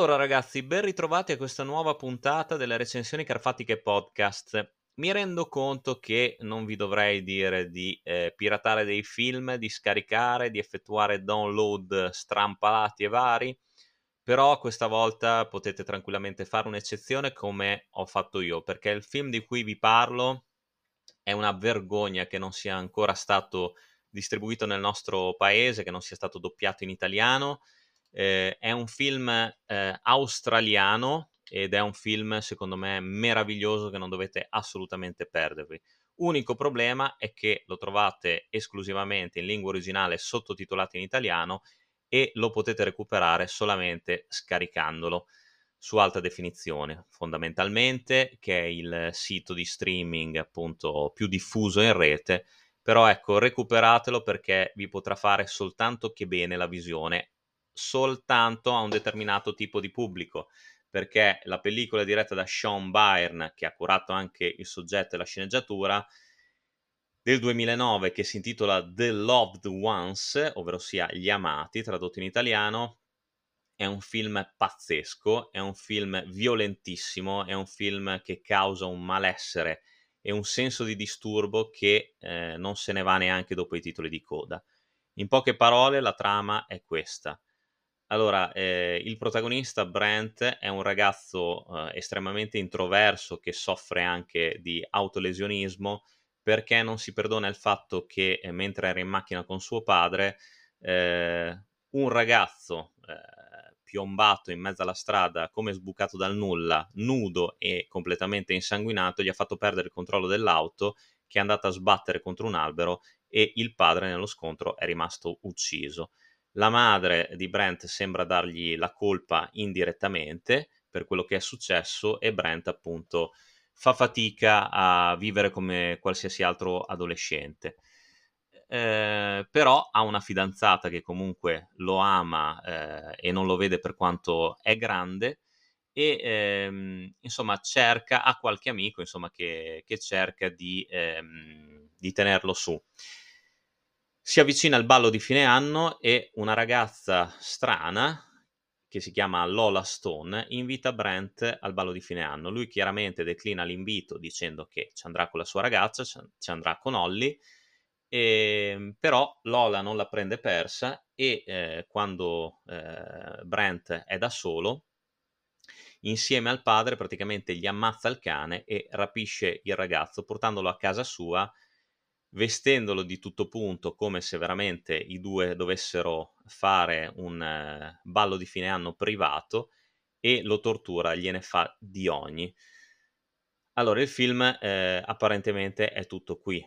Allora ragazzi, ben ritrovati a questa nuova puntata delle recensioni carfatiche podcast. Mi rendo conto che non vi dovrei dire di eh, piratare dei film, di scaricare, di effettuare download strampalati e vari, però questa volta potete tranquillamente fare un'eccezione come ho fatto io, perché il film di cui vi parlo è una vergogna che non sia ancora stato distribuito nel nostro paese, che non sia stato doppiato in italiano eh, è un film eh, australiano ed è un film secondo me meraviglioso che non dovete assolutamente perdervi. Unico problema è che lo trovate esclusivamente in lingua originale sottotitolato in italiano e lo potete recuperare solamente scaricandolo su alta definizione, fondamentalmente, che è il sito di streaming appunto più diffuso in rete. Però ecco, recuperatelo perché vi potrà fare soltanto che bene la visione soltanto a un determinato tipo di pubblico, perché la pellicola diretta da Sean Byrne, che ha curato anche il soggetto e la sceneggiatura, del 2009 che si intitola The Loved Ones, ovvero sia Gli Amati, tradotto in italiano. È un film pazzesco, è un film violentissimo, è un film che causa un malessere e un senso di disturbo che eh, non se ne va neanche dopo i titoli di coda. In poche parole, la trama è questa. Allora, eh, il protagonista Brent è un ragazzo eh, estremamente introverso che soffre anche di autolesionismo perché non si perdona il fatto che eh, mentre era in macchina con suo padre, eh, un ragazzo eh, piombato in mezzo alla strada come sbucato dal nulla, nudo e completamente insanguinato, gli ha fatto perdere il controllo dell'auto che è andata a sbattere contro un albero e il padre nello scontro è rimasto ucciso. La madre di Brent sembra dargli la colpa indirettamente per quello che è successo e Brent appunto fa fatica a vivere come qualsiasi altro adolescente. Eh, però ha una fidanzata che comunque lo ama eh, e non lo vede per quanto è grande e ehm, insomma cerca, ha qualche amico insomma che, che cerca di, ehm, di tenerlo su. Si avvicina il ballo di fine anno e una ragazza strana che si chiama Lola Stone invita Brent al ballo di fine anno. Lui chiaramente declina l'invito dicendo che ci andrà con la sua ragazza, ci andrà con Holly, e, ehm, però Lola non la prende persa e eh, quando eh, Brent è da solo, insieme al padre praticamente gli ammazza il cane e rapisce il ragazzo portandolo a casa sua vestendolo di tutto punto come se veramente i due dovessero fare un eh, ballo di fine anno privato e lo tortura, gliene fa di ogni. Allora il film eh, apparentemente è tutto qui,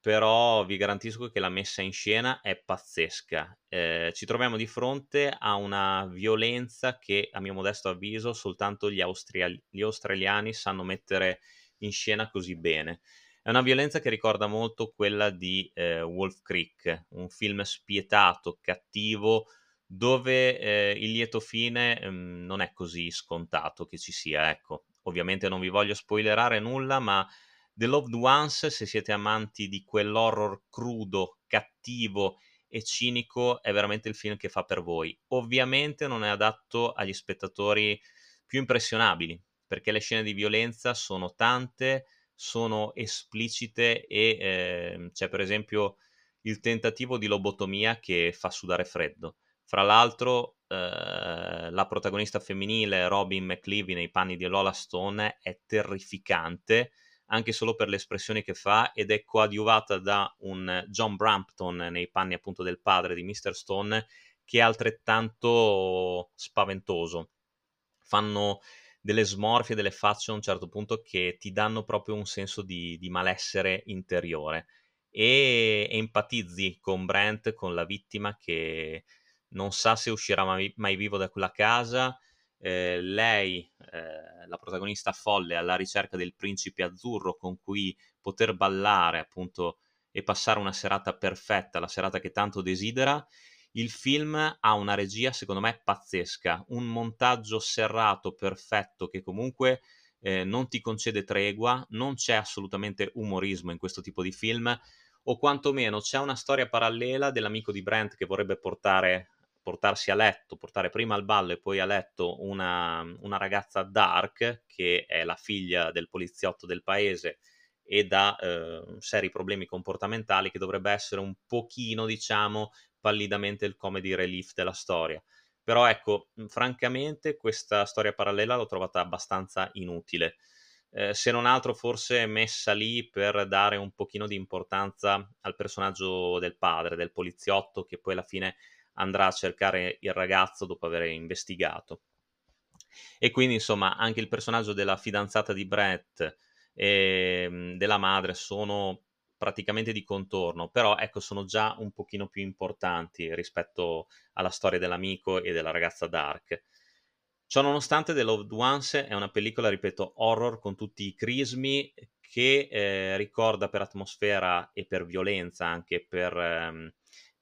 però vi garantisco che la messa in scena è pazzesca. Eh, ci troviamo di fronte a una violenza che a mio modesto avviso soltanto gli, austria- gli australiani sanno mettere in scena così bene. È una violenza che ricorda molto quella di eh, Wolf Creek, un film spietato, cattivo, dove eh, il lieto fine ehm, non è così scontato che ci sia. Ecco, ovviamente non vi voglio spoilerare nulla, ma The Loved Ones, se siete amanti di quell'horror crudo, cattivo e cinico, è veramente il film che fa per voi. Ovviamente non è adatto agli spettatori più impressionabili, perché le scene di violenza sono tante, sono esplicite e eh, c'è per esempio il tentativo di lobotomia che fa sudare freddo. Fra l'altro, eh, la protagonista femminile Robin McLeavy nei panni di Lola Stone è terrificante anche solo per le espressioni che fa ed è coadiuvata da un John Brampton nei panni appunto del padre di Mr. Stone che è altrettanto spaventoso. Fanno delle smorfie, delle facce a un certo punto che ti danno proprio un senso di, di malessere interiore e, empatizzi con Brent, con la vittima che non sa se uscirà mai, mai vivo da quella casa. Eh, lei, eh, la protagonista folle, alla ricerca del principe azzurro con cui poter ballare appunto e passare una serata perfetta, la serata che tanto desidera il film ha una regia, secondo me, pazzesca, un montaggio serrato, perfetto, che comunque eh, non ti concede tregua, non c'è assolutamente umorismo in questo tipo di film, o quantomeno c'è una storia parallela dell'amico di Brent che vorrebbe portare portarsi a letto, portare prima al ballo e poi a letto una, una ragazza dark, che è la figlia del poliziotto del paese e ha eh, seri problemi comportamentali, che dovrebbe essere un pochino, diciamo, pallidamente il comedy relief della storia. Però ecco, francamente questa storia parallela l'ho trovata abbastanza inutile. Eh, se non altro forse messa lì per dare un pochino di importanza al personaggio del padre, del poliziotto, che poi alla fine andrà a cercare il ragazzo dopo aver investigato. E quindi insomma anche il personaggio della fidanzata di Brett e ehm, della madre sono praticamente di contorno, però ecco sono già un pochino più importanti rispetto alla storia dell'amico e della ragazza Dark. Ciò nonostante The Loved Ones è una pellicola, ripeto, horror con tutti i crismi che eh, ricorda per atmosfera e per violenza, anche per, ehm,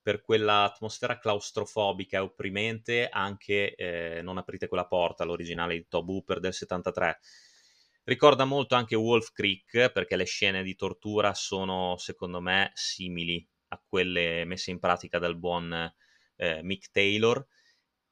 per quell'atmosfera claustrofobica e opprimente, anche eh, Non aprite quella porta, l'originale di Tob Hooper del 73. Ricorda molto anche Wolf Creek perché le scene di tortura sono, secondo me, simili a quelle messe in pratica dal buon eh, Mick Taylor.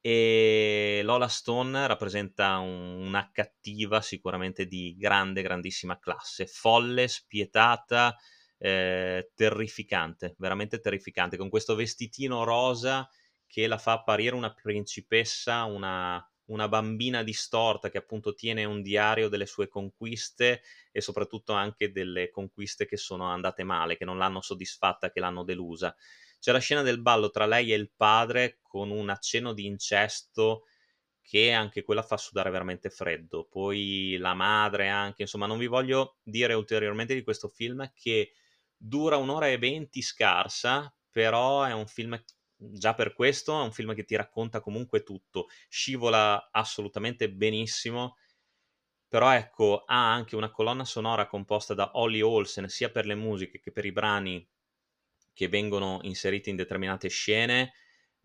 E Lola Stone rappresenta un, una cattiva sicuramente di grande, grandissima classe, folle, spietata, eh, terrificante, veramente terrificante, con questo vestitino rosa che la fa apparire una principessa, una, una bambina distorta che appunto tiene un diario delle sue conquiste e soprattutto anche delle conquiste che sono andate male, che non l'hanno soddisfatta, che l'hanno delusa. C'è la scena del ballo tra lei e il padre con un accenno di incesto che anche quella fa sudare veramente freddo. Poi la madre anche, insomma, non vi voglio dire ulteriormente di questo film che dura un'ora e venti scarsa, però è un film già per questo è un film che ti racconta comunque tutto, scivola assolutamente benissimo. Però ecco, ha anche una colonna sonora composta da Holly Olsen sia per le musiche che per i brani che vengono inseriti in determinate scene,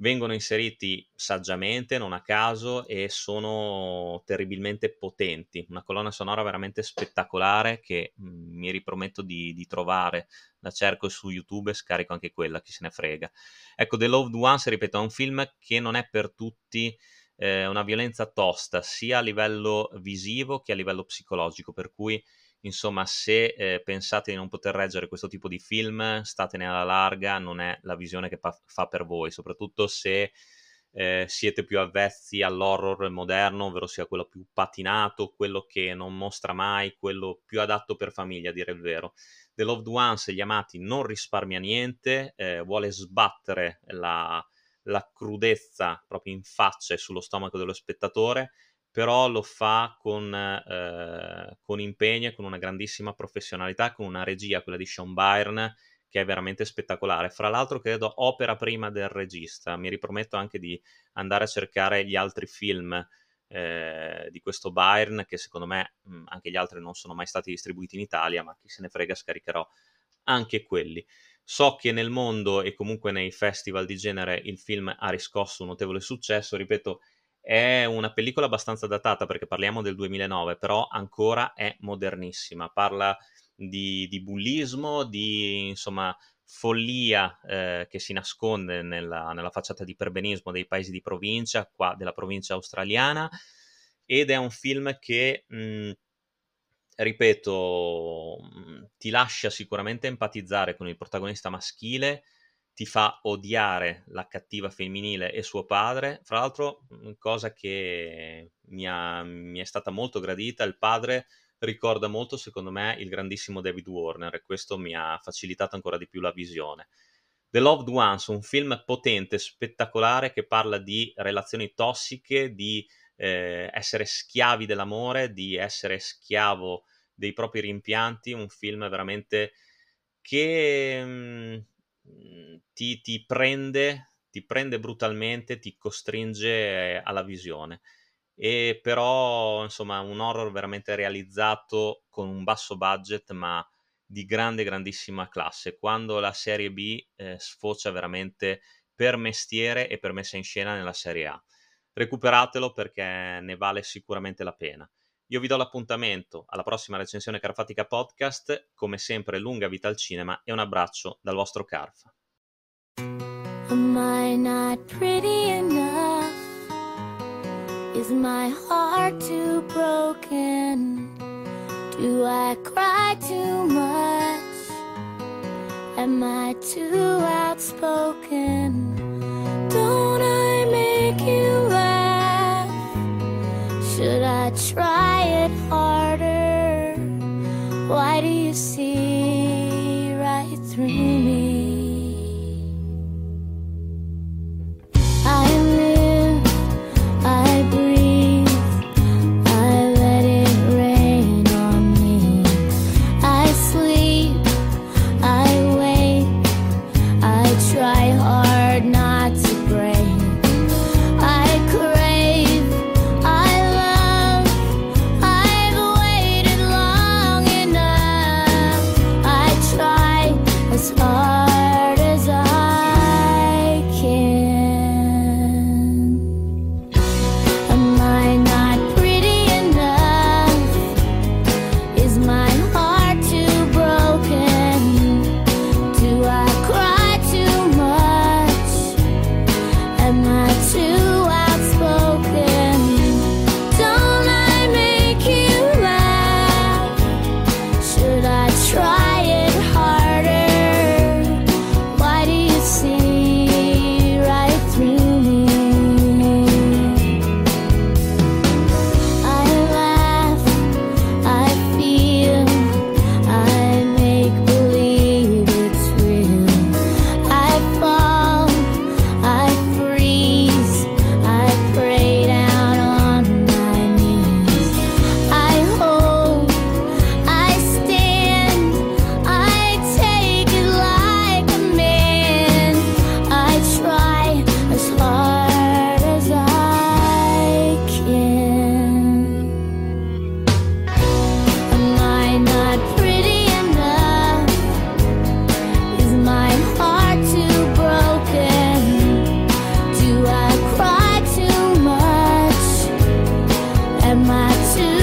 vengono inseriti saggiamente, non a caso, e sono terribilmente potenti. Una colonna sonora veramente spettacolare che mm, mi riprometto di, di, trovare. La cerco su YouTube e scarico anche quella, chi se ne frega. Ecco, The Loved Ones, ripeto, è un film che non è per tutti eh, una violenza tosta, sia a livello visivo che a livello psicologico, per cui Insomma, se eh, pensate di non poter reggere questo tipo di film, statene alla larga, non è la visione che pa- fa per voi, soprattutto se eh, siete più avvezzi all'horror moderno, ovvero sia quello più patinato, quello che non mostra mai, quello più adatto per famiglia, a dire il vero. The Loved Ones, gli amati, non risparmia niente, eh, vuole sbattere la, la crudezza proprio in faccia e sullo stomaco dello spettatore però lo fa con, eh, con impegno e con una grandissima professionalità, con una regia, quella di Sean Byrne, che è veramente spettacolare. Fra l'altro, credo opera prima del regista. Mi riprometto anche di andare a cercare gli altri film eh, di questo Byrne, che secondo me mh, mm, anche gli altri non sono mai stati distribuiti in Italia, ma chi se ne frega, scaricherò anche quelli. So che nel mondo e comunque nei festival di genere il film ha riscosso un notevole successo, ripeto, è una pellicola abbastanza datata perché parliamo del 2009, però ancora è modernissima. Parla di, di bullismo, di insomma follia eh, che si nasconde nella, nella, facciata di perbenismo dei paesi di provincia, qua della provincia australiana, ed è un film che, mh, mm, ripeto, mm, ti lascia sicuramente empatizzare con il protagonista maschile, ti fa odiare la cattiva femminile e suo padre. Fra l'altro, cosa che mi, ha, mi, è stata molto gradita, il padre ricorda molto, secondo me, il grandissimo David Warner e questo mi ha facilitato ancora di più la visione. The Loved Ones, un film potente, spettacolare che parla di relazioni tossiche, di eh, essere schiavi dell'amore, di essere schiavo dei propri rimpianti, un film veramente che... Mh, mm, ti, ti, prende, ti prende brutalmente, ti costringe alla visione. E però, insomma, un horror veramente realizzato con un basso budget, ma di grande, grandissima classe. Quando la serie B eh, sfocia veramente per mestiere e per messa in scena nella serie A. Recuperatelo perché ne vale sicuramente la pena. Io vi do l'appuntamento alla prossima recensione Carfatica Podcast, come sempre lunga vita al cinema e un abbraccio dal vostro Carfa. I not pretty enough? Is my heart too broken? Do I cry too much? Am I too outspoken? Don't I make you laugh? Should I try to